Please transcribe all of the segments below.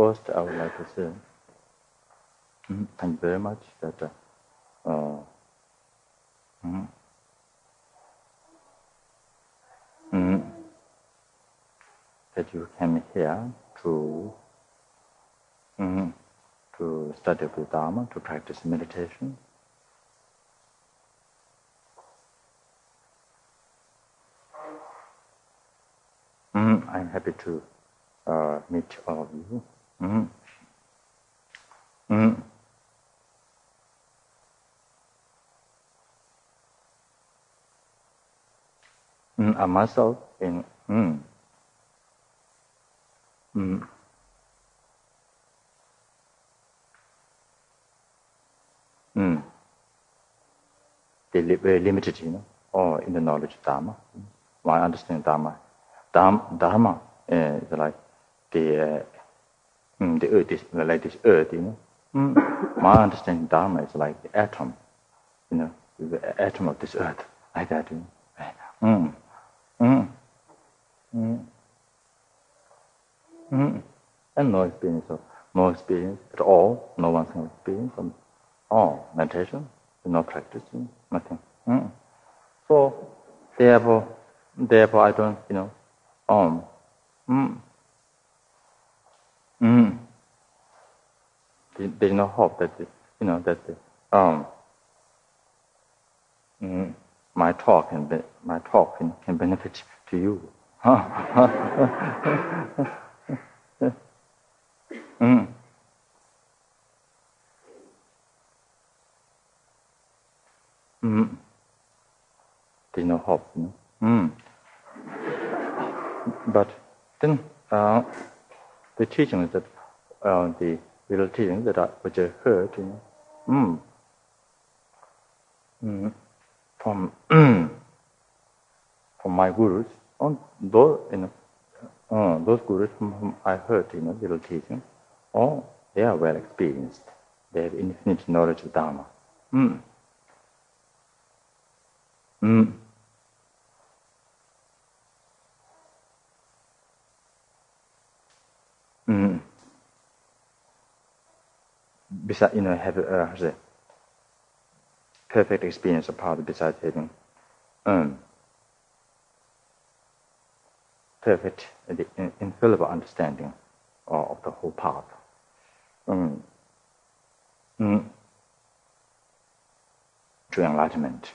first I would like to say mm, thank you very much that uh, mm, mm, that you came here to to study the Dharma, to practice meditation. I'm happy to uh, meet all of you. Mm. Mm. Mm, I myself in mm, mm, mm, very limited, you know, or in the knowledge of Dharma. My understanding Dharma, Dharma, Dharma uh, is like the uh, Mm, the earth is like this earth, you know. Mm. My understanding Dharma is like the atom, you know, the atom of this earth, like that, you know. Mm. Mm. Mm. Mm. And no experience of, no experience at all, no one single experience of all meditation, no practicing, nothing. Mm. So, therefore, therefore I don't, you know, um, mm, Mm. There's no hope that, you know, that, um, mm, my talk can be, my talk can, can benefit to you. mm. Mm. There's no hope. No? Mm. But then uh, the teachings that uh, the little teachings that I, which I heard, you know, mm, mm, from from my gurus, on those you know, uh, those gurus from whom I heard, you know, little teaching, oh, they are well experienced. They have infinite knowledge of Dharma. Mm. Mm. Besides, you know, have uh, perfect experience of power besides having um, perfect, the infallible understanding of the whole path. Um, mm, to enlightenment.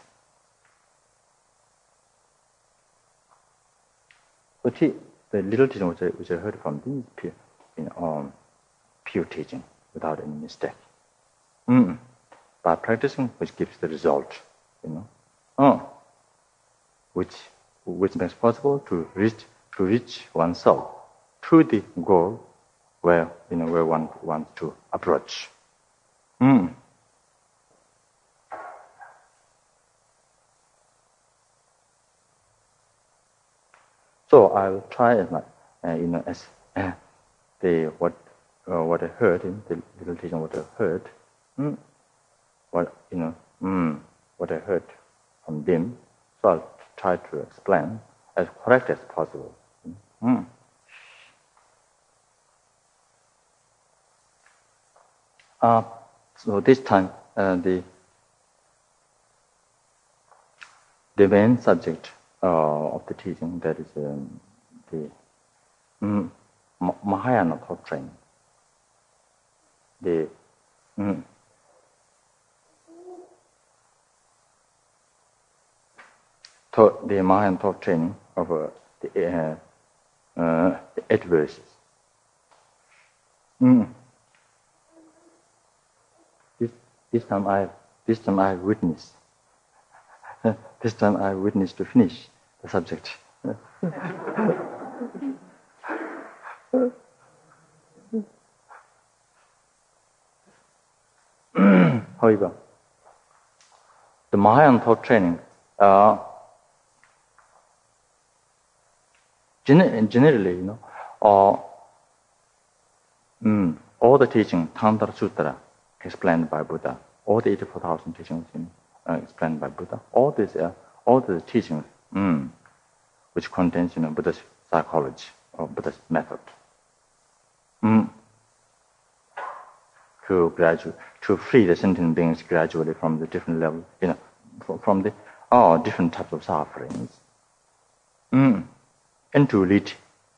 But the little teaching which I, which I heard from these pure, you know, um, pure teaching without any mistake. Mm. By practicing, which gives the result, you know, oh, which which makes possible to reach to reach oneself to the goal where you know where one wants to approach. Mm. So I'll try as much, uh, you know, as uh, the what uh, what I heard in the little teaching, what I heard, mm, you know, mm, what I heard from them. So I'll try to explain as correct as possible. Mm. Uh, so this time, uh, the the main subject uh, of the teaching that is um, the mm, Mahayana doctrine. The mm, to, the Mahayana doctrine of uh, the, uh, uh, eight verses. Mm. This, this time I this time I witness. this time I witness to finish the subject. However, the Mahayana thought training, uh, generally, you know, uh, mm, all the teaching, Tantra Sutra, explained by Buddha, all the 84,000 teachings uh, explained by Buddha, all these, uh, all the teachings, mm, which contains, you know, Buddha's psychology or Buddha's method. Mm. to gradually to free the sentient beings gradually from the different level, you know, from, the all different types of sufferings, mm. And to lead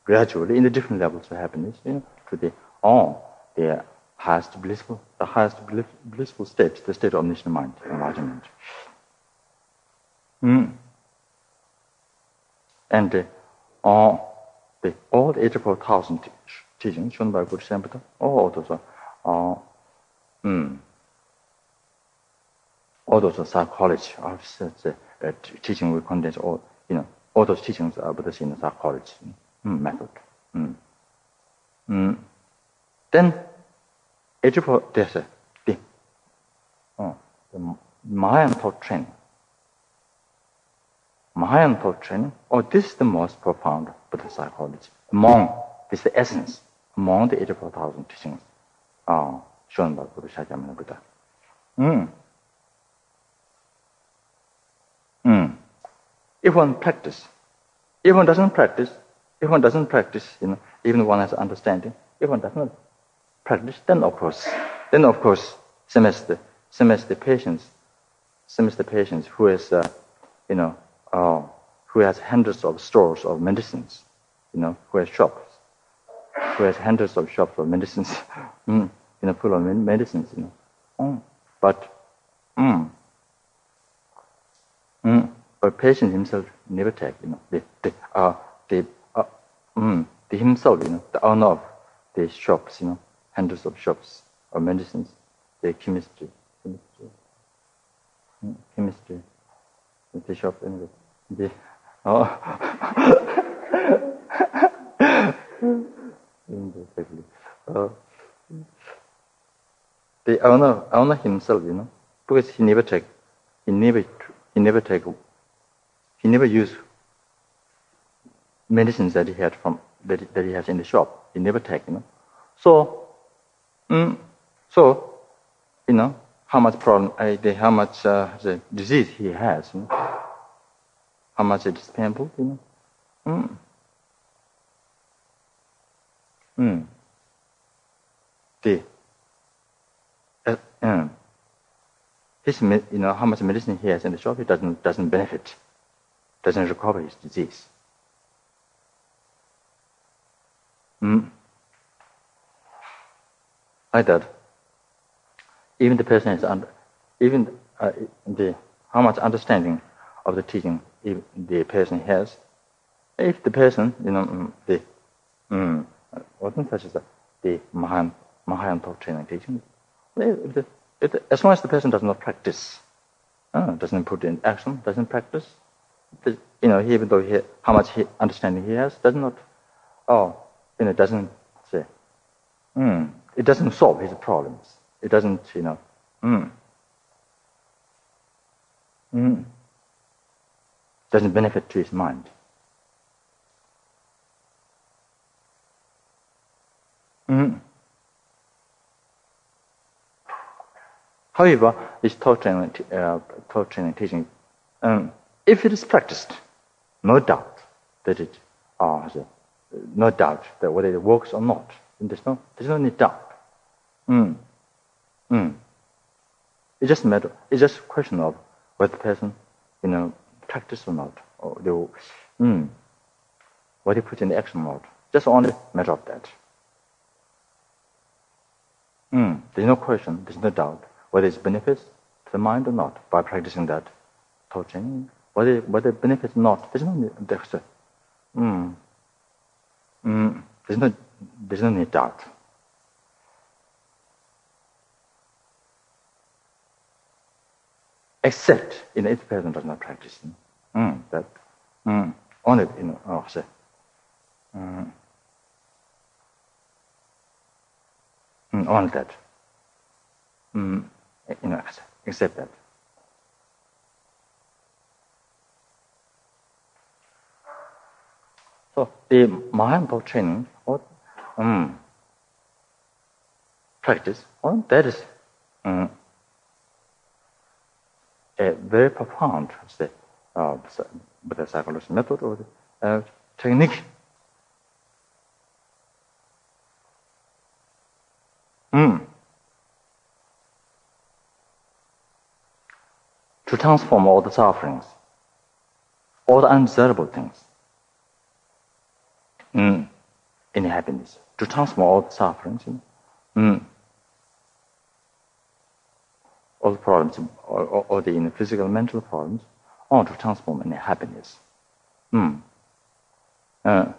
gradually in the different levels of happiness, you know, to the all the highest blissful, the highest blissful state, the state of omniscient mind, enlightenment. Mm. And uh, all the all the 84,000 teachings shown by Buddha Samphita, all those are, uh, mm, all those are psychology of the uh, teaching will contain all, you know, all those teachings are Buddhist in the psychology mm, method. Mm. Mm. Then, Ajahn there's a thing. Oh, the Mahayan thought training. Mahayan thought training, oh, this is the most profound Buddhist psychology. Among, this is the essence, among the 84,000 teachings ah, uh, shown by Buddha Shakyamuni Buddha. Mm. If one practice, if one doesn't practice, if one doesn't practice, you know, even one has understanding, if one does not practice, then of course, then of course, as the patients, the patients who is, uh, you know, uh, who has hundreds of stores of medicines, you know, who has shops, who has hundreds of shops of medicines, mm, you know, full of medicines, you know. Mm. But, mm, mm, but patient himself never take, you know, the, the, uh, the, uh, mm, the himself, you know, the owner of the shops, you know, hundreds of shops of medicines, the chemistry, chemistry, mm, chemistry, the shop anyway. The, oh. uh, the owner, owner himself, you know, because he never take, he never, he never take, he never used medicines that he had from that, that he has in the shop. He never take, you know. So, mm, so, you know, how much problem, uh, the, how much uh, the disease he has. You know? how much it is painful, you know. Mm. Mm. The, uh, um, his, you know, how much medicine he has in the shop, he doesn't, doesn't benefit, doesn't recover his disease. Mm. Like that. Even the person is under, even uh, the, how much understanding of the teaching if the person has. If the person, you know, mm, the, um, wasn't such as the, the Mahan, Mahayan doctrine and teaching, it, it, as long as the person does not practice, uh, doesn't put in action, doesn't practice, the, you know, even though he, how much he, understanding he has, does not, oh, you know, doesn't say, mm, it doesn't solve his problems. It doesn't, you know, mm, mm, doesn't benefit to his mind. Mm. However, this training, uh, training teaching, um, if it is practiced, no doubt that it, uh, no doubt that whether it works or not. There's no, there's no any doubt. Mm. Mm. It's just a matter, it's just a question of whether the person, you know, practice or not, or they will, mm, what he put in the action mode. Just only matter of that. Mm, there's no question, there's no doubt whether it benefits to the mind or not by practicing that touching. Whether whether it benefits or not, there's no a, mm, mm, there's no there's no need doubt. except in if person does not practice mm, that mm, only you know oh, say, mm, mm, only that. Mm, you know except that So the mindful training or um, hmm, practice, well, that is um, a very profound say, uh, the psychological method or the, uh, technique. Mm. To transform all the sufferings, all the undesirable things mm, in happiness, to transform all the sufferings, mm, all the problems, all, all, all the you know, physical, mental problems, all to transform in happiness. Mm. Uh,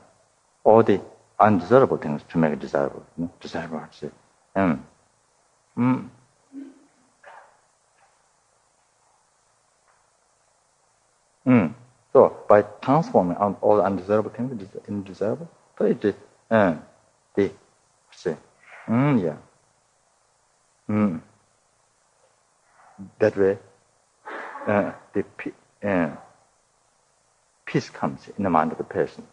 all the undesirable things to make desirable, you know, desirable. Mm. Mm. Mm. So by transforming all the undesirable things into desirable, so it is, uh, the, see, mm, yeah. Mm. That way, uh, the uh, peace comes in the mind of the person.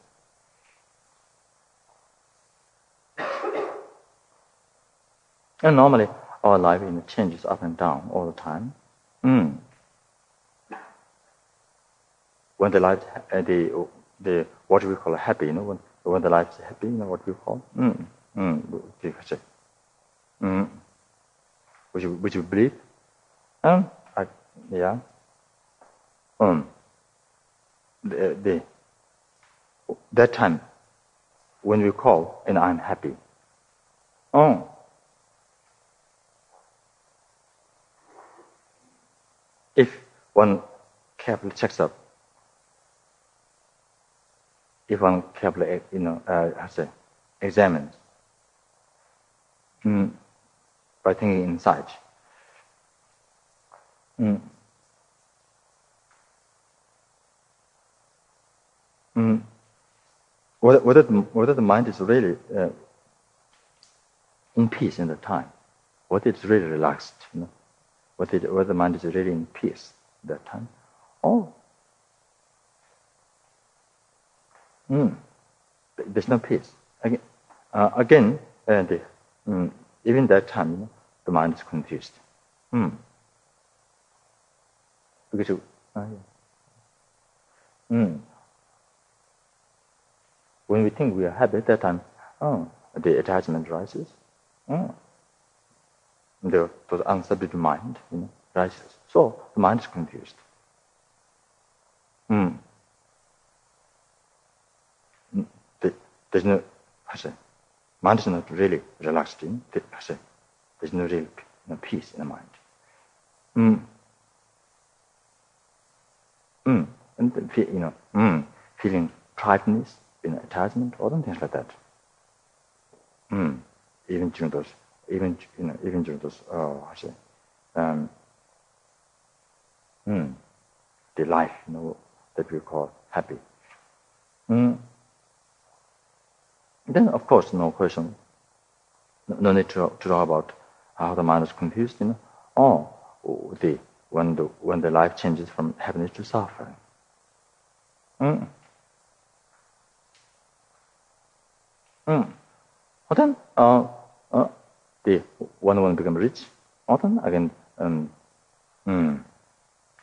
And normally, our life you know, changes up and down all the time. Mm. When the life, uh, the the what we call happy, you know, when when the life is happy, you know what we call, mm, mm, mm, which which you believe, um, I, yeah, um, the, the that time when we call and I'm happy, oh if one carefully checks up, if one carefully, you know, uh, examines, mm, by thinking inside, mm, mm, whether, whether, the, whether the mind is really uh, in peace in the time, whether it's really relaxed, you know, whether, whether the mind is really in peace that time. Oh, mm, there's no peace. Again, uh, again and uh, mm, even that time, the mind is confused. Mm. Because, uh, yeah. mm. when we think we are happy at that time, oh, the attachment rises. Oh the, unsubdued mind you know, rises. So the mind is confused. Mm. There's no, actually, mind is not really relaxed in, actually, there's no real no peace in the mind. Mm. Mm. And, uh, the, you know, mm. feeling triteness, you know, attachment, all things like that. Mm. Even during those, even, you know, even during those, oh, actually, um, mm. the life, you know, that we call happy. Mm. Then of course no question, no need to, to talk about how the mind is confused. You know, oh the when the when the life changes from happiness to suffering. Mm. Mm. Well then, uh, uh, the one one become rich, often again um, mm,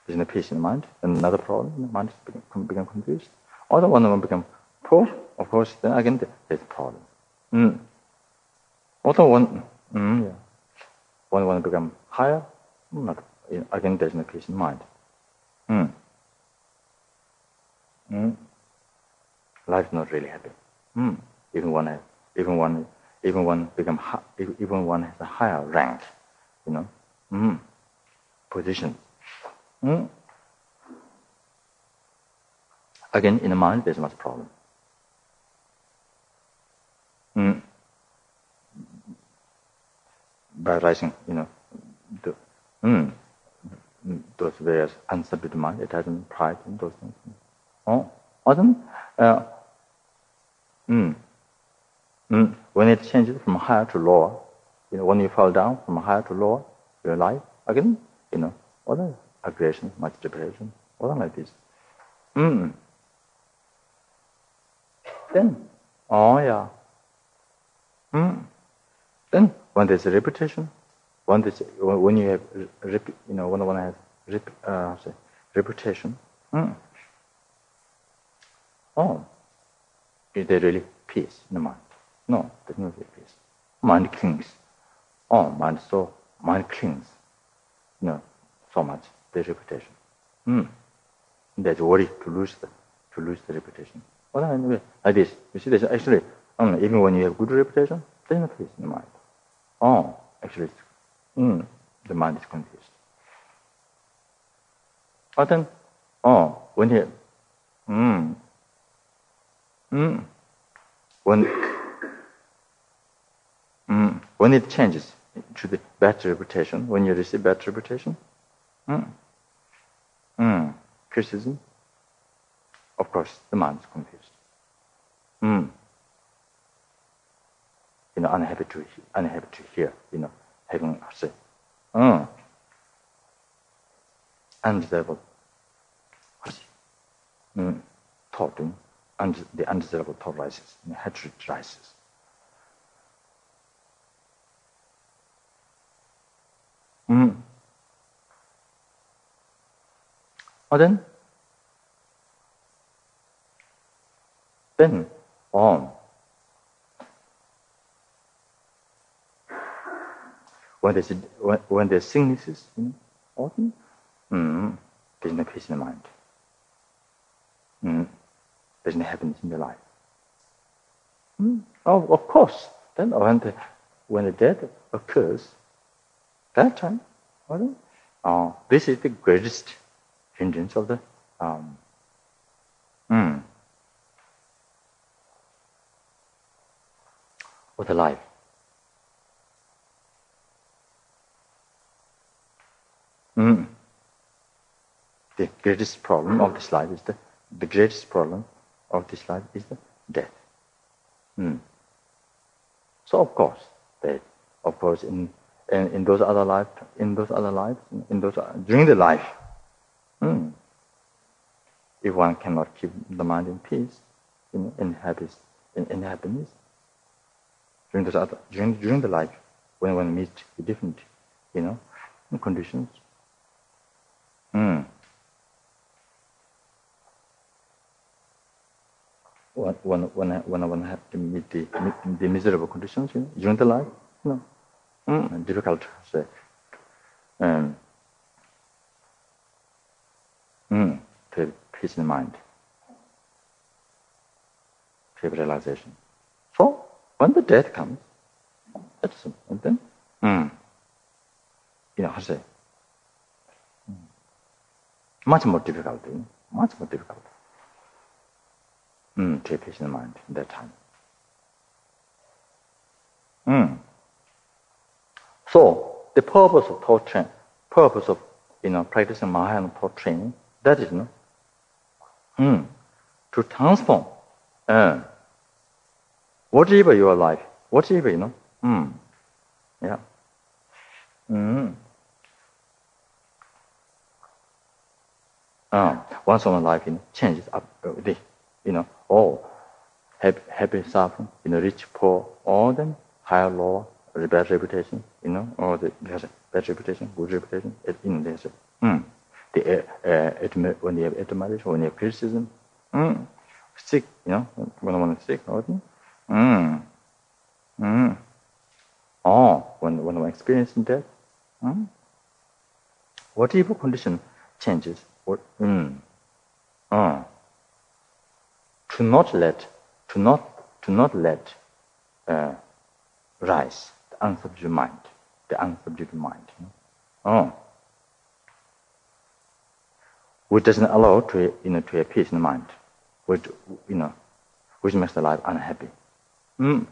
there's no peace in the mind, another problem, the mind become, become confused. Other one one become poor, of course, then again there's a problem. Mm. Other one, mm, yeah. one one become higher, not, again there's no peace in mind. Mm. Mm. Life is not really happy. Mm. Even one, even one even one become high, even one has a higher rank, you know, mm, position. Mm. Again, in the mind, there's much problem. Mm. By rising, you know, the, mm, those various unsubdued mind, attachment, pride, and those things. Oh, other, uh, mm, Mm. When it changes from higher to lower, you know, when you fall down from higher to lower, your life again, you know, other aggression, much depression, other like this. Mm. Then, oh yeah. Mm. Then when there's a repetition, when, there's, when you have, rep, you know, when one has rep, uh, say, reputation, mm. oh, is there really peace in the mind? No, there's no really peace. Mind clings. Oh, mind so, mind clings. You know, so much, the reputation. Mm. There's worry to lose the, to lose the reputation. Well, anyway, like this, you see, this actually um, even when you have good reputation, there's no peace in the mind. Oh, actually, mm, the mind is confused. But then, oh, when he, mm, mm, when, mm, when it changes to the bad reputation, when you receive bad reputation, mm, mm, criticism, of course, the mind is confused. Mm. You unhappy to unhappy to hear. You know, having say, mm. undesirable mm, thought, and the undesirable thought rises, and hatred rises. Mm. Or then, then on. When there's, when, when there's sicknesses, know, often, mm, there's no peace in the mind. Mm, there's no happiness in the life. Mm, oh, of course. Then when the, when the death occurs, that time, uh, this is the greatest hindrance of the um, mm, of the life. Mm. The greatest problem of this life is the the greatest problem of this life is the death. Mm. So of course, that of course in, in in those other life in those other lives in those during the life, mm, if one cannot keep the mind in peace, in in happiness, in, in happiness, during those other during during the life, when one meets different, you know, conditions. Mm. When when when when one have to meet the meet the miserable conditions you know, during the life, you know, mm, difficult to say. Um, mm, to have peace in mind, to have realization. So when the death comes, that's and then, mm, you know, how to say, mm, much more difficult, you know, much more difficult mm, peace in mind at that time. Mm. So the purpose of thought training, purpose of you know practicing Mahayana thought training, that is you mm, to transform uh, whatever your life, whatever you know, mm, yeah. Mm. Uh, once in life, you know, changes up uh, the, you know, all happy, happy suffering, you know, rich, poor, all them, higher, lower, bad reputation, you know, or the bad reputation, good reputation, it, you know, there's a, mm, the, uh, uh, when you have admiration, when you have criticism, mm, sick, you know, when one is sick, mm, mm, oh, when, when one experiencing death, mm, whatever condition changes, what, mm, oh, to not let, to not, to not let uh, rise the unsubdued mind, the unsubdued mind. Oh, which doesn't allow to you know to a peace in the mind, which you know, which makes the life unhappy. Mm.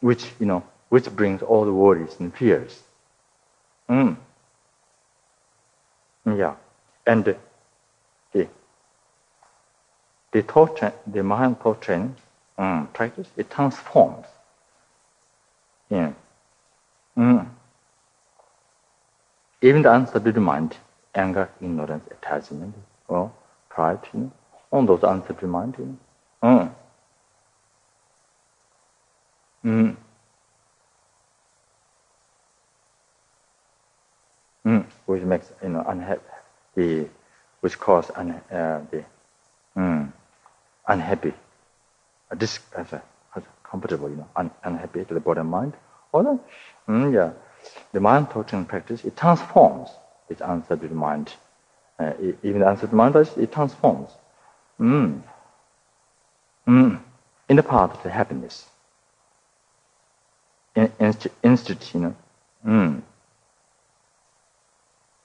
Which you know, which brings all the worries and fears. Mm. Yeah. and the the thought the mind thought train um, practice it transforms yeah mm. even the unsubdued mind anger ignorance attachment or pride you know, on those unsubdued mind you know. mm. Mm. The which cause un, uh, the mm, unhappy, dis, a, a comfortable, you know, un, unhappy to the body and mind, or the, mm, yeah, the mind thought practice, it transforms its unsubdued mind. Uh, even the unsubdued mind, it transforms. Mm. Mm. In the path of the happiness. In, instead, you know, mm.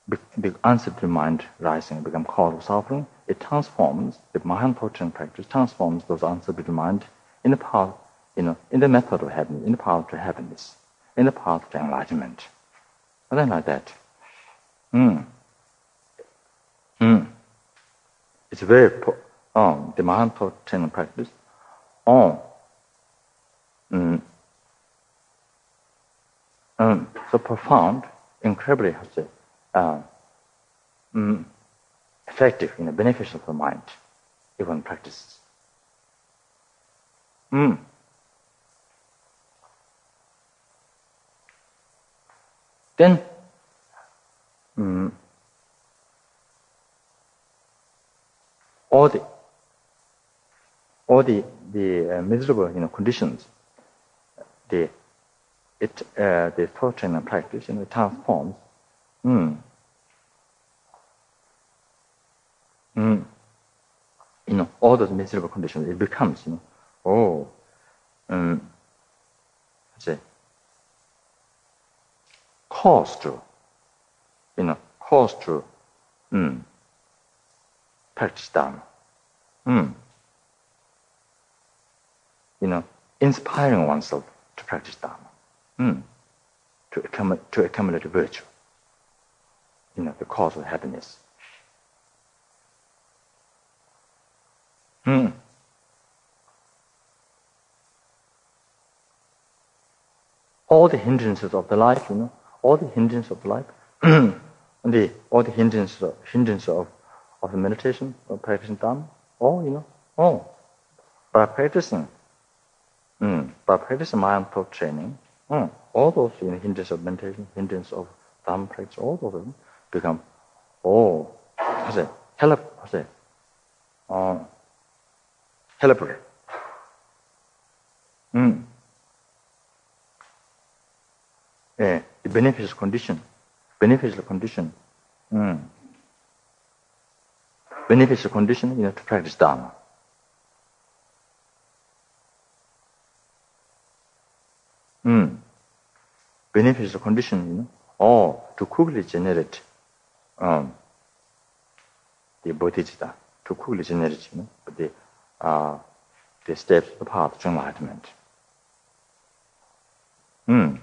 The unsubdued mind rising become cause of suffering, it transforms, the mind practice transforms those unsubdued mind in the path, you know, in the method of happiness, in the path to happiness, in the path to enlightenment. Something like that. Mm. Mm. It's very um, the Mahanto training practice. Oh. Mm. Um, so profound, incredibly say, uh, effective, you know, beneficial for mind, even practices. Mm. Then, mm, all the all the the uh, miserable you know conditions, the it uh, the torture and practice you know transforms. Mm, mm, you know all those miserable conditions it becomes you know oh um, say cause to, you know, cause to mm, practice Dharma. Mm. You know, inspiring oneself to practice Dharma. Mm. To, accumulate, to accumulate virtue. You know, the cause of happiness. Mm. All the hindrances of the life, you know, all the hindrances of life, the all the hindrances of, hindrances of, of the meditation or practicing Dharma, all you know, all by practicing, mm, by practicing mind thought training, mm, all those you know, hindrances of meditation, hindrances of Dharma practice, all of them become oh as a help as a uh helper mm yeah the beneficial condition beneficial condition. mm beneficial condition you know to practice dharma. mm beneficial condition you know. or to quickly generate. Um, the bodhicitta, to quickly generate, you know, the, uh, the steps, the path to enlightenment. Mm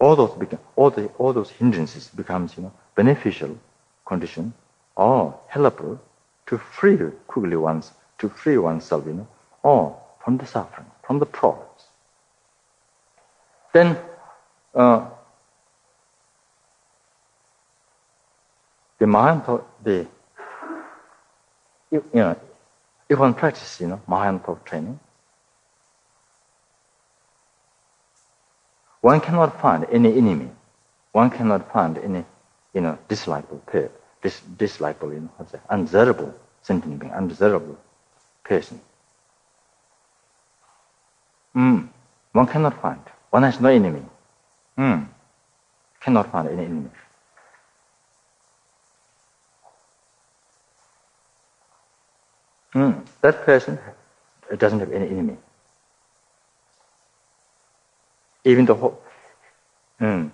all those become, all the all those hindrances becomes you know beneficial condition or helpful to free quickly one's to free oneself you know or from the suffering from the problems. Then uh, the mind the you, you know if one practices you know mind training One cannot find any enemy. One cannot find any, you know, dislikable, dis, dislikable, you know, undesirable sentient being, undesirable person. Mm. One cannot find. One has no enemy. Mm. Cannot find any enemy. Mm. That person doesn't have any enemy. even the whole, mm,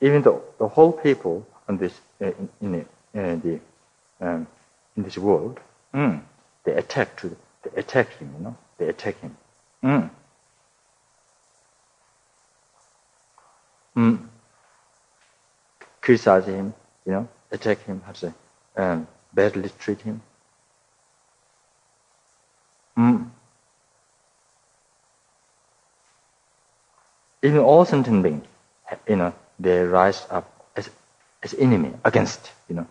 even the, the whole people on this uh, in, in, uh, the um, in this world, mm, they attack to they attack him, you know, they attack him. Mm. Mm. Criticize him, you know, attack him, how to say, um, badly treat him. Mm. Even all sentient beings, you know, they rise up as as enemy against, you know,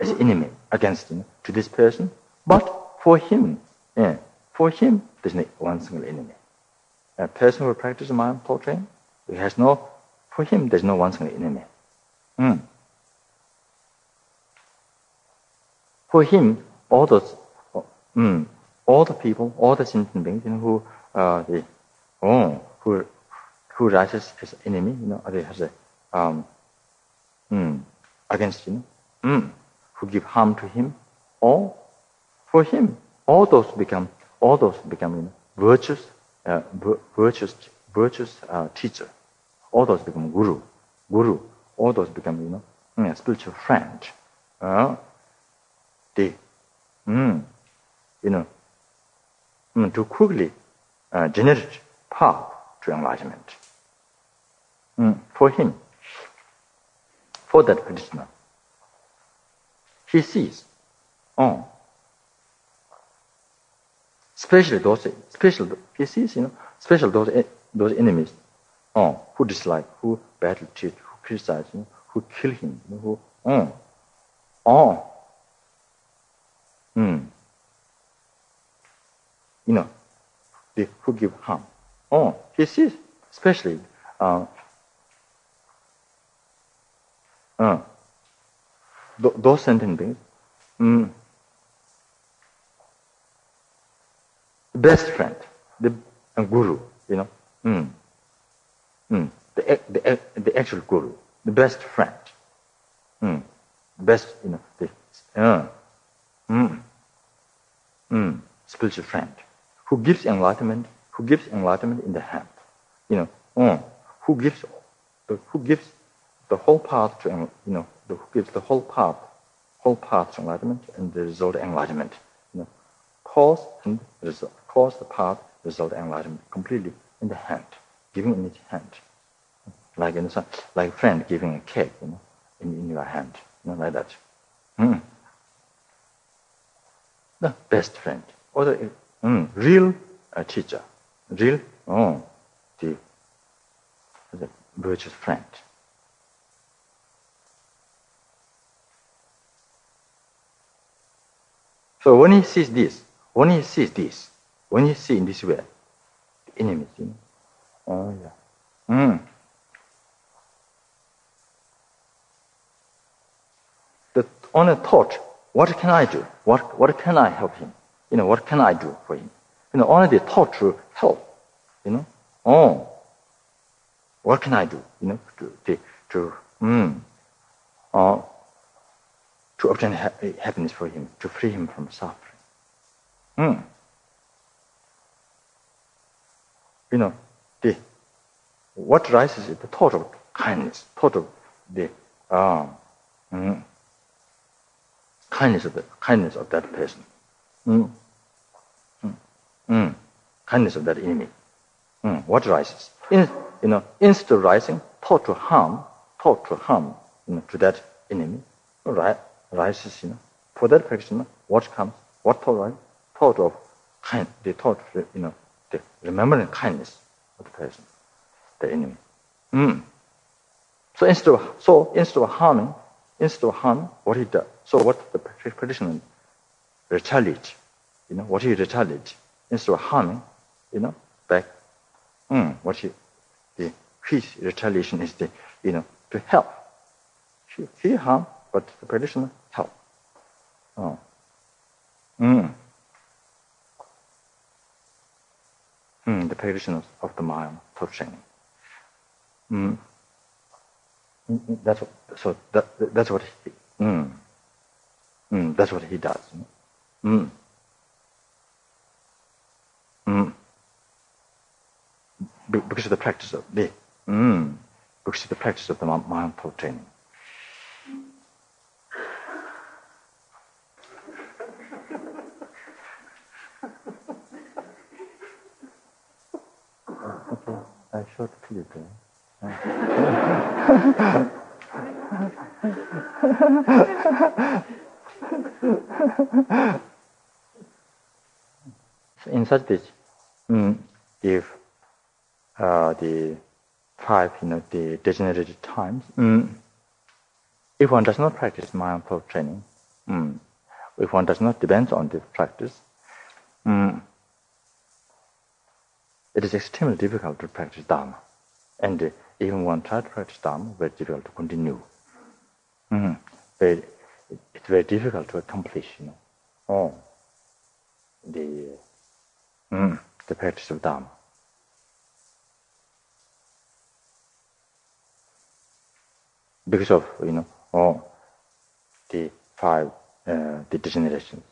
as enemy against, you know, to this person. But for him, yeah, for him, there's no one single enemy. A person who practices mind portraying, he has no, for him, there's no one single enemy. Mm. For him, all those, mm, all the people, all the sentient beings, you know, who, uh, the, oh, who, who rises as enemy, you know, they has a, um, mm, against him, mm, who give harm to him, all for him, all those become, all those become, you know, virtuous, uh, virtuous, virtuous uh, teacher. All those become guru, guru. All those become, you know, mm, spiritual friend. Uh, they, mm, you know, mm, to quickly uh, generate path to enlightenment. Mm, for him, for that practitioner, he sees, oh, especially those, special, he sees, you know, special those, those enemies, oh, who dislike, who battle treat, who criticize, you know, who kill him, you know, who, oh, oh, hmm, you know, they, who give harm. Oh, he sees, especially, uh, uh, th- those sentient beings, mm, best friend, the uh, guru, you know, mm, mm, the, the, the actual guru, the best friend, mm, best, you know, the, uh, mm, mm, spiritual friend, who gives enlightenment, who gives enlightenment in the hand, you know, mm, who gives, who gives the whole path to, you know, the, who gives the whole path, whole path to enlightenment and the result enlightenment, you know, cause and result, cause the path, result enlightenment completely in the hand, giving in its hand, like in you know, like a friend giving a cake, you know, in, in your hand, you know, like that. Mm. the best friend. Or the um, real uh, teacher. Real oh the the virtuous friend. So when he sees this when he sees this when he see in this way the enemy you know? oh yeah mm the on a thought what can I do? What what can I help him? You know, what can I do for him? You know, only the thought to help. You know, oh, what can I do? You know, to to, to mm, uh, to obtain ha- happiness for him, to free him from suffering. Mm. You know, the what rises is the thought of kindness, thought of the uh, mm, kindness of the kindness of that person, mm. Mm. kindness of that enemy. Mm. What rises? In, you know, instead rising, thought to harm, thought to harm you know, to that enemy, right? rises, you know. For that person, what comes? What thought, right? Thought of kind, the thought, you know, the remembering kindness of the person, the enemy. Mm. So instead of, so instead of harming, instead of what he does, so what the practitioner retaliate, you know, what he retaliate, instead of harming, you know, back, mm, what he, the, his retaliation is the, you know, to help. He, he harm, but the practitioner help. Oh. Mm. Mm, the practitioners of the mind for training. Mm. That's what, so that, that's what he, mm. Mm, that's what he does. Mm. Mm. Because of the practice of the, mm, because of the practice of the mindful training. okay, I short clip. in such this, mm, if uh, the five, you know, the degenerated times, mm, if one does not practice mindful training, mm, if one does not depend on this practice, mm, it is extremely difficult to practice Dharma. And uh, even one try to practice Dharma, very difficult to continue. Mm-hmm. It's very difficult to accomplish, you know. Oh, the mm, the practice of Dharma. Because of, you know, all the five, uh, the degenerations.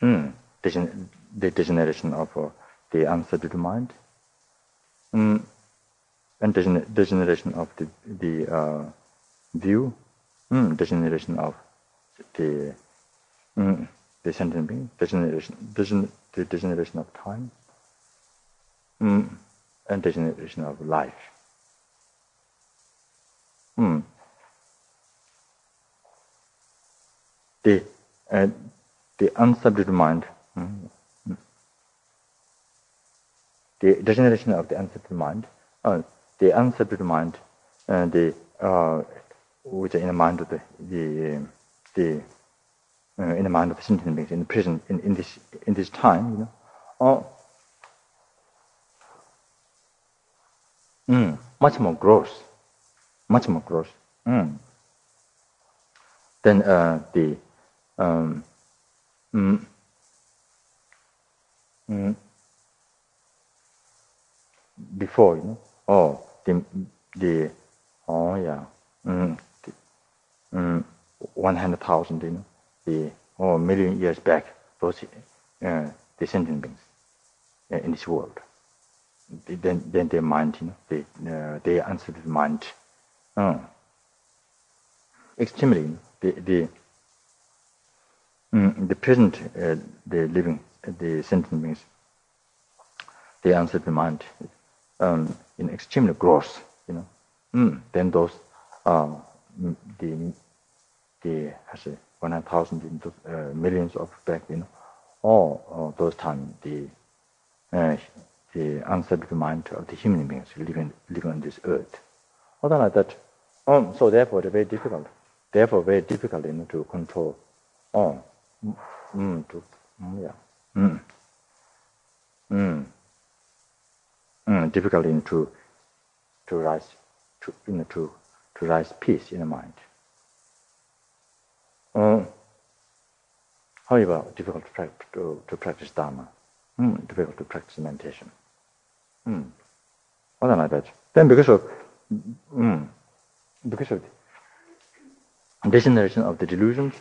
Mm, degen the degeneration of uh, the unsubdued mind, mm, and degen degeneration of the, the uh, view, mm, degeneration of the mm, the sentient being, degeneration, the degeneration of time. mm, and degeneration of life. Mm. The, uh, the unsubdued mind, mm, the degeneration of the unsubdued mind, uh, the unsubdued mind, uh, the, uh, which in the mind of the, the the uh, in the mind of sentient beings in the present in, in this in this time, you know, or mm, much more gross, much more gross. Mm. Then uh, the um, mm, mm, before, you know, oh the the oh yeah, mm, the, mm, one hundred thousand, you know the or million years back, those uh, sentient beings uh, in this world. Then, then their mind, you know, they, uh, they answered the mind. Uh, extremely, the the mm, the present, uh, the living, the sentient beings, they answered the mind um, in extremely gross, you know. Mm, then those, uh, the the has a 100,000 into uh, millions of back, you know, all those times the uh, the unsubdued mind of the human beings living living on this earth. Other like that. Um, so therefore, it's very difficult. Therefore, very difficult you know, to control. Oh, mm, mm to, mm, yeah. Mm. Mm. Mm, difficult in to to rise to you know, to to rise peace in the mind. Uh, however, difficult to, to, to practice Dharma, mm, difficult to practice meditation. Mm. Other like that. Then because of, mm, because of the degeneration of the delusions,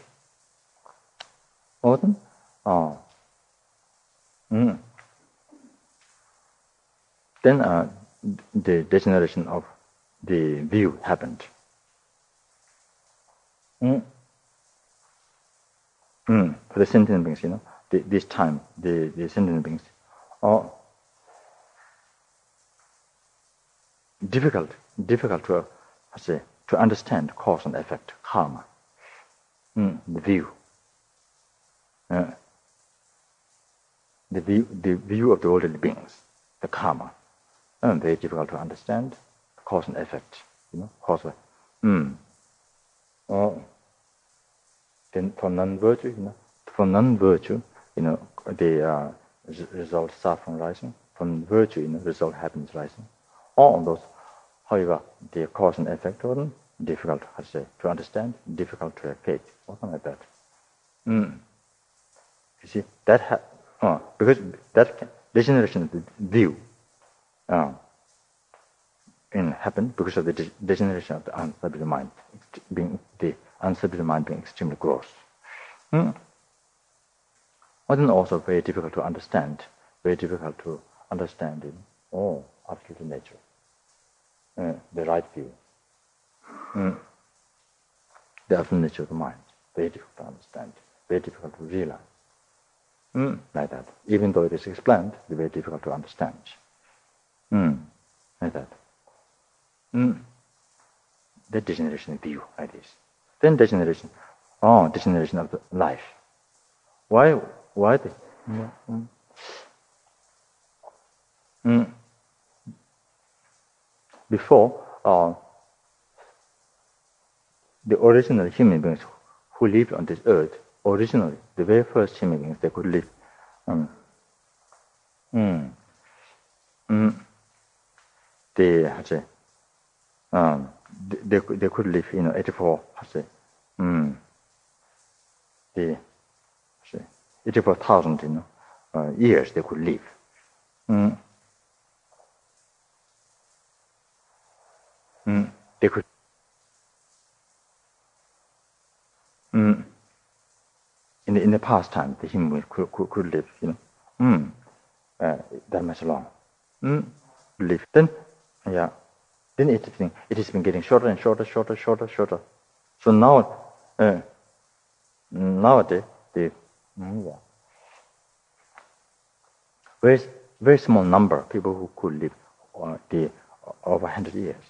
often, uh, mm, then uh, the degeneration of the view happened. Mm. Mm, for the sentient beings, you know, the, this time, the, the sentient beings are difficult, difficult to, I say, to understand cause and effect, karma, mm, the view. Uh, the view, the view of the worldly beings, the karma, and very difficult to understand, cause and effect, you know, cause. Mm. Uh, then for non-virtue, you know, for non-virtue, you know, the uh, result from rising. From virtue, you know, result happens rising. All of those, however, the cause and effect of them, difficult to say, to understand, difficult to appreciate, something like that. Mm. You see, that ha- uh, because that degeneration of the view uh, in happened because of the de- degeneration of the unsubdued mind, being the unsubdued mind being extremely gross. Hmm? But then also very difficult to understand, very difficult to understand in all absolute nature, uh, the right view, mm. the absolute nature of the mind, very difficult to understand, very difficult to realize. Mm. Like that. Even though it is explained, it's very difficult to understand. Mm. Like that. The degeneration view like this. Then degeneration. Oh, degeneration of the life. Why? Why? The, mm. Mm. Before, uh, the original human beings who lived on this earth, originally, the very first human beings, they could live. Um, mm, mm, they, how um, they, they could live, you know, 84, I say, mm, the, say, 84,000, you know, uh, years they could live. Mm. Mm. They could. Mm. In the in the past time, the human could, could, could live, you know, mm. uh, that much long. Mm. Live. Then, yeah. Then it, it has been getting shorter and shorter, shorter, shorter, shorter. So now, uh, nowadays, the yeah, very very small number of people who could live uh, the over 100 years.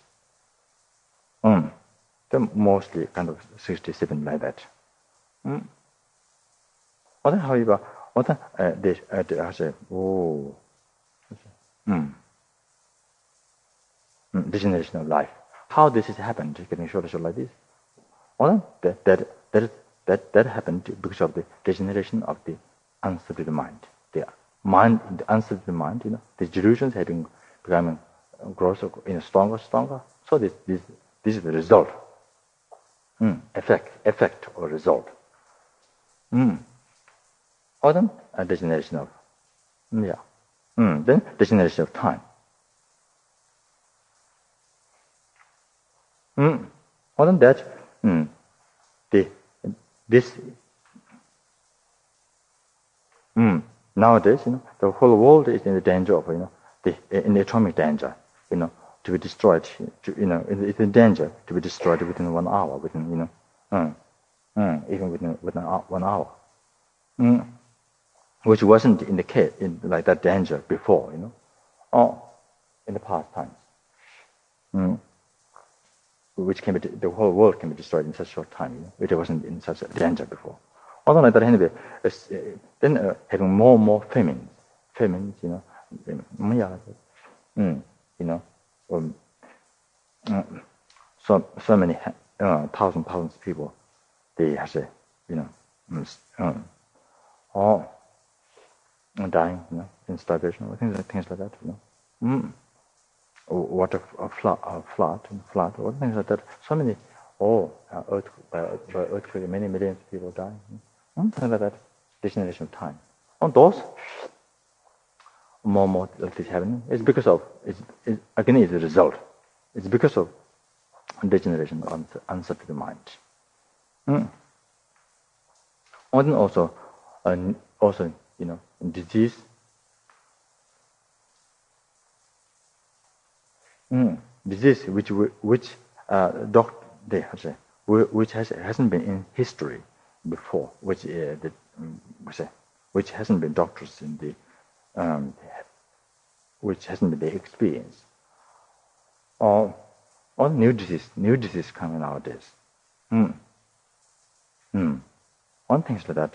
Mm. They're mostly kind of 67 like that. Mm. Other, however, other uh, they, uh, they say, oh, mm. Mm, degeneration of life. How this has happened, getting shorter, shorter like this? Well, that, that, that, that, that happened because of the degeneration of the unsubdued mind. The mind, the unsubdued mind, you know, the delusions have been becoming grosser, you know, stronger, stronger. So this, this, this is the result. Mm, effect, effect or result. Mm. Or then a degeneration of, yeah. Mm, then degeneration of time. Mm. Other than that, mm, the, this, mm, nowadays, you know, the whole world is in the danger of, you know, the, in the atomic danger, you know, to be destroyed, to, you know, it's in danger to be destroyed within one hour, within, you know, mm, mm, even within, within one hour. Mm, which wasn't in the case, in like that danger before, you know, or in the past times. Mm which can be, the whole world can be destroyed in such a short time, you know, which wasn't in such a danger before. Also like that, anyway, uh, then uh, having more and more famines, famines, you know, mm, you know, um, uh, so so many uh, thousands, thousands of people, they have, to, you know, um, all dying, you know, in starvation, things, things like that, you know. Mm water flood, uh, flood, flood, or things like that. So many, oh, uh, earth, earthquake, many millions of people die. Something like that. Degeneration of time. On those, more and more this happening. It's because of, it's, it, again, it's a result. It's because of degeneration of unsubdued mind. Mm. And also, uh, also, you know, disease Mm. Disease which which uh, doc, which has hasn't been in history before, which uh, the, um, which hasn't been doctors in the um, which hasn't been the experience. Or or new disease, new disease coming nowadays. Mm. Mm. One thing is like that,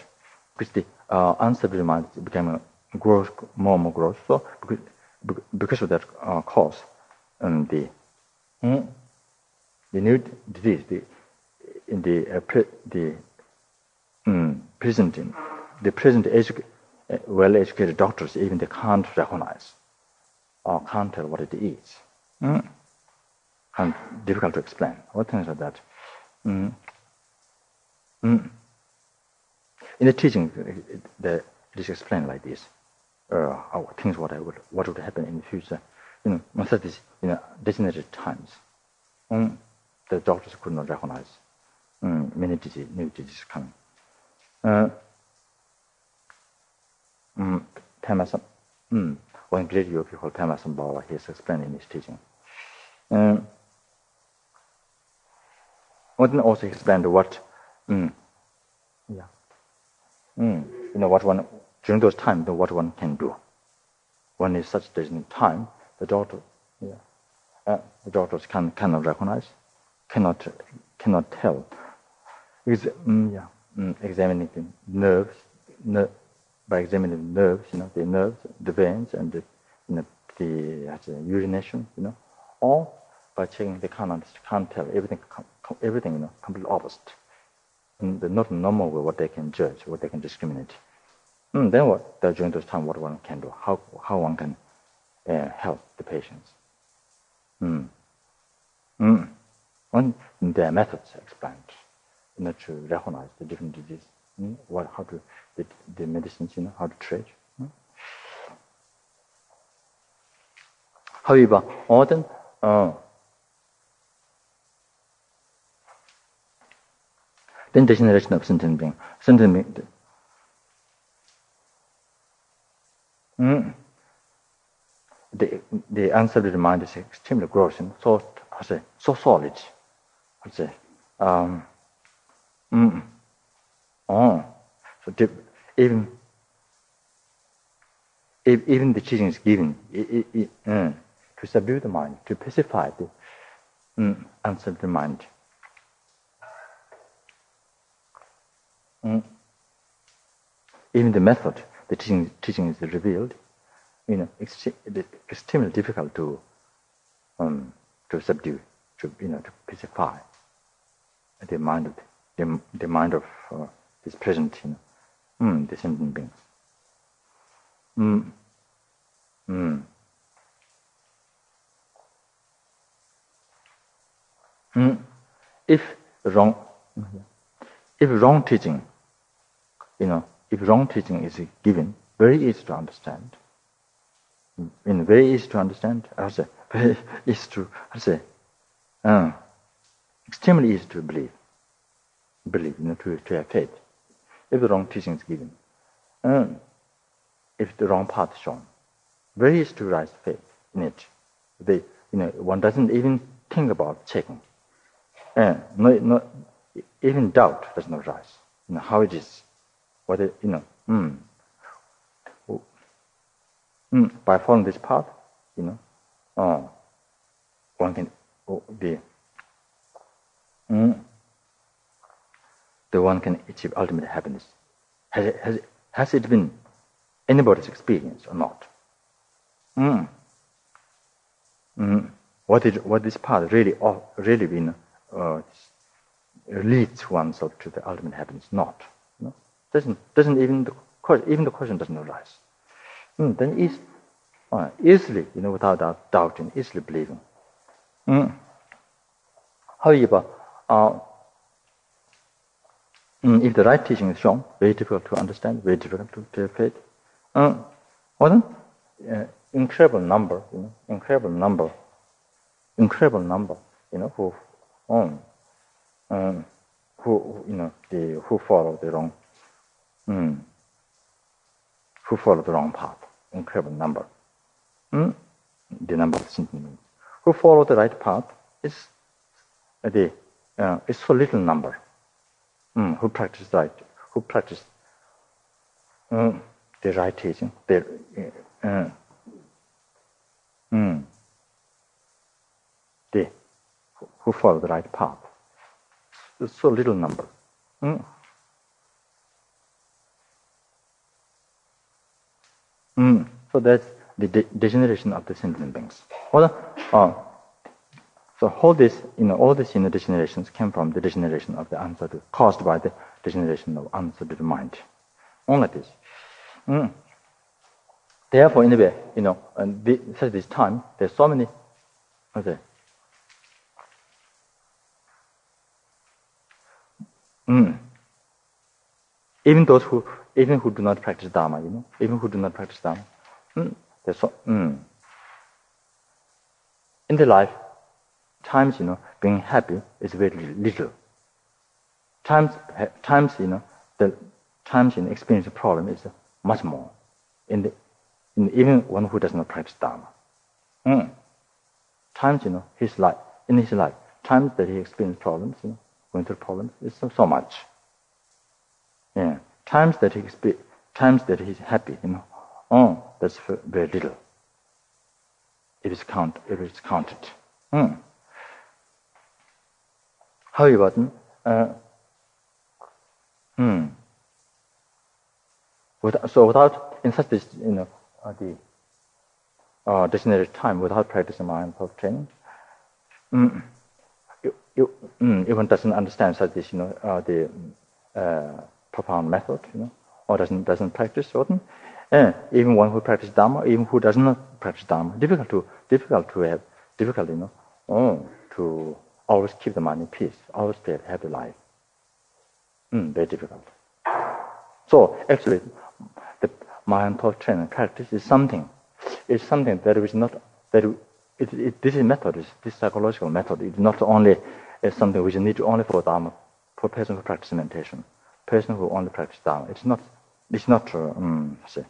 because the uh, unsubdued mind becoming gross, more and more growth. So because because of that uh, cause, um, the hmm, the new disease the in the uh, pre, the um, present in the present edu- uh, well educated doctors even they can't recognize or can't tell what it is hmm? and difficult to explain what things are that mm. Mm. in the teaching it, the, it is explained like this uh, oh, things what I would what would happen in the future you know, know, designated times, um, the doctors could not recognize um, many disease, new diseases coming. Uh, um, Pema, um, one great yogi called he has explained in his teaching. Um, one also explained what, um, yeah, um, you know, what one, during those times, what one can do. When is such designated time, the doctor, yeah, uh, the doctors can cannot recognize, cannot cannot tell. Because mm, yeah, mm, examining the nerves, ner- by examining the nerves, you know, the nerves, the veins, and the you know, the, the urination, you know, all by checking they can't can't tell everything everything you know completely opposite. And the not normal way what they can judge, what they can discriminate. Mm, then what? During those time, what one can do? How how one can uh, help the patients. Mm. Mm. And their methods explained you know, to recognize the different diseases, mm? what, how to, the, the medicines, you know, how to treat. Mm? However, often, uh, then degeneration of sentient being, sentient being, mm, the, the unsettled mind is extremely gross and thought I say, so solid. I say, um, mm, oh, so even if, even the teaching is given it, it, uh, to subdue the mind, to pacify the um, unsettled mind. Mm. Even the method, the teaching, teaching is revealed, you know, extremely difficult to um, to subdue, to you know, to pacify the mind of the, the mind of uh, this present, you know, mm, the sentient beings. Mm. Mm. Mm. If wrong, if wrong teaching, you know, if wrong teaching is given, very easy to understand. In very easy to understand, I say, very easy to, I say, uh, extremely easy to believe, believe, you know, to, to have faith. If the wrong teaching is given, uh, if the wrong path is shown, very easy to rise faith in it. They, you know, one doesn't even think about checking. And no, no, even doubt does not rise. You know, how it is, whether, you know, mm, mm, by following this path, you know, uh, one can, oh, the, mm, the one can achieve ultimate happiness. Has it, has it, has it been anybody's experience or not? Mm. Mm. What is what this path really really been uh, leads oneself to the ultimate happiness? Not. No? Doesn't doesn't even the even the question doesn't arise. Mm. Then is uh, easily you know without doubt, doubting, easily believing. Mm. However, uh, mm, if the right teaching is shown, very difficult to understand, very difficult to, faith. Uh, well uh, incredible number, you know, incredible number, incredible number, you know, who, um, um, who, you know, the, who follow the wrong, um, who follow the wrong path, incredible number. Mm? The number of sentient Who follow the right path is the, uh, is so little number. Mm, who practice right, who practice um, the right teaching, the, uh, Mm. They who follow the right path. It's so little number. Mm. Mm. So that's the de degeneration of the sentient beings. Well, uh, so all this, you know, all these inner degenerations came from the degeneration of the unsettled, caused by the degeneration of unsettled mind. Only this. Mm. Therefore, in a way, you know, and such this time, there's so many, okay. Mm. Even those who, even who do not practice Dharma, you know, even who do not practice Dharma, mm, so, mm. in the life, times, you know, being happy is very little. Times, times, you know, the times in experiencing problem is much more. In the in even one who does not practice Dharma. Mm. Times, you know, his life, in his life, times that he experienced problems, you know, going through problems, is so, so much. Yeah. Times that he times that he's happy, you know, oh, that's very little. It is count, it is counted. Mm. However, uh, hmm. Without, so without, in such this, you know, uh, the uh, designated time without practicing mindful training, mm, you, you, mm, even doesn't understand such this, you know, uh, the uh, profound method, you know, or doesn't doesn't practice certain. And even one who practices Dharma, even who does not practice Dharma, difficult to difficult to have, difficult, you know, oh, to always keep the mind in peace, always a happy life. Mm, very difficult. So actually, the mindful training practice is something, is something that is not, that it, it, this is method, this psychological method. It's not only uh, something which you need only for Dharma, for person who practice meditation, person who only practice Dharma. It's not, it's not, um, say,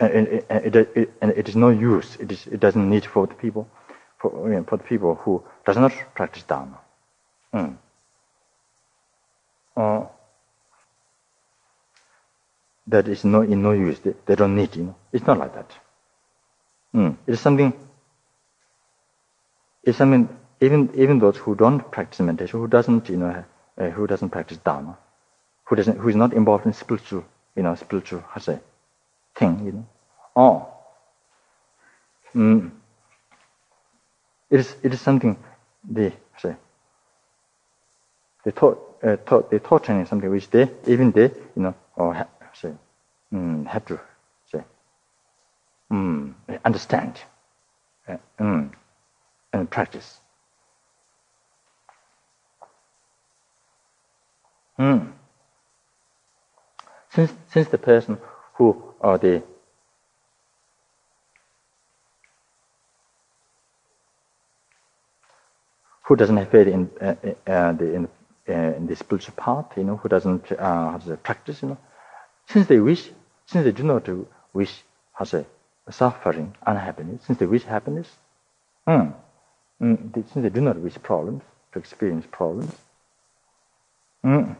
and, and, and, it, and it is no use. It, is, it doesn't need for the people, for, you know, for the people who does not practice Dharma. Mm. Uh, that is no in no use. They, they, don't need. You know, it's not like that. Mm. It is something. It's something. Even even those who don't practice meditation, who doesn't, you know, uh, who doesn't practice Dharma, who doesn't, who is not involved in spiritual, you know, spiritual, how say, thing, you know. Oh. Mm. It is, it is something they say. They taught, uh, taught, they taught training something which they, even they, you know, or ha, say, mm, have to say, mm, understand, uh, mm, and practice. Mm. Since, since the person who are the who doesn't have faith in, uh, uh, the, in, uh, in, the spiritual path, you know, who doesn't uh, say, practice, you know, since they wish, since they do not wish, to say, suffering, unhappiness, since they wish happiness, mm, mm, since they do not wish problems, to experience problems, mm,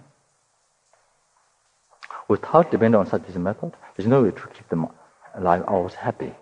without depending on such a method, there's no way to keep them alive always happy.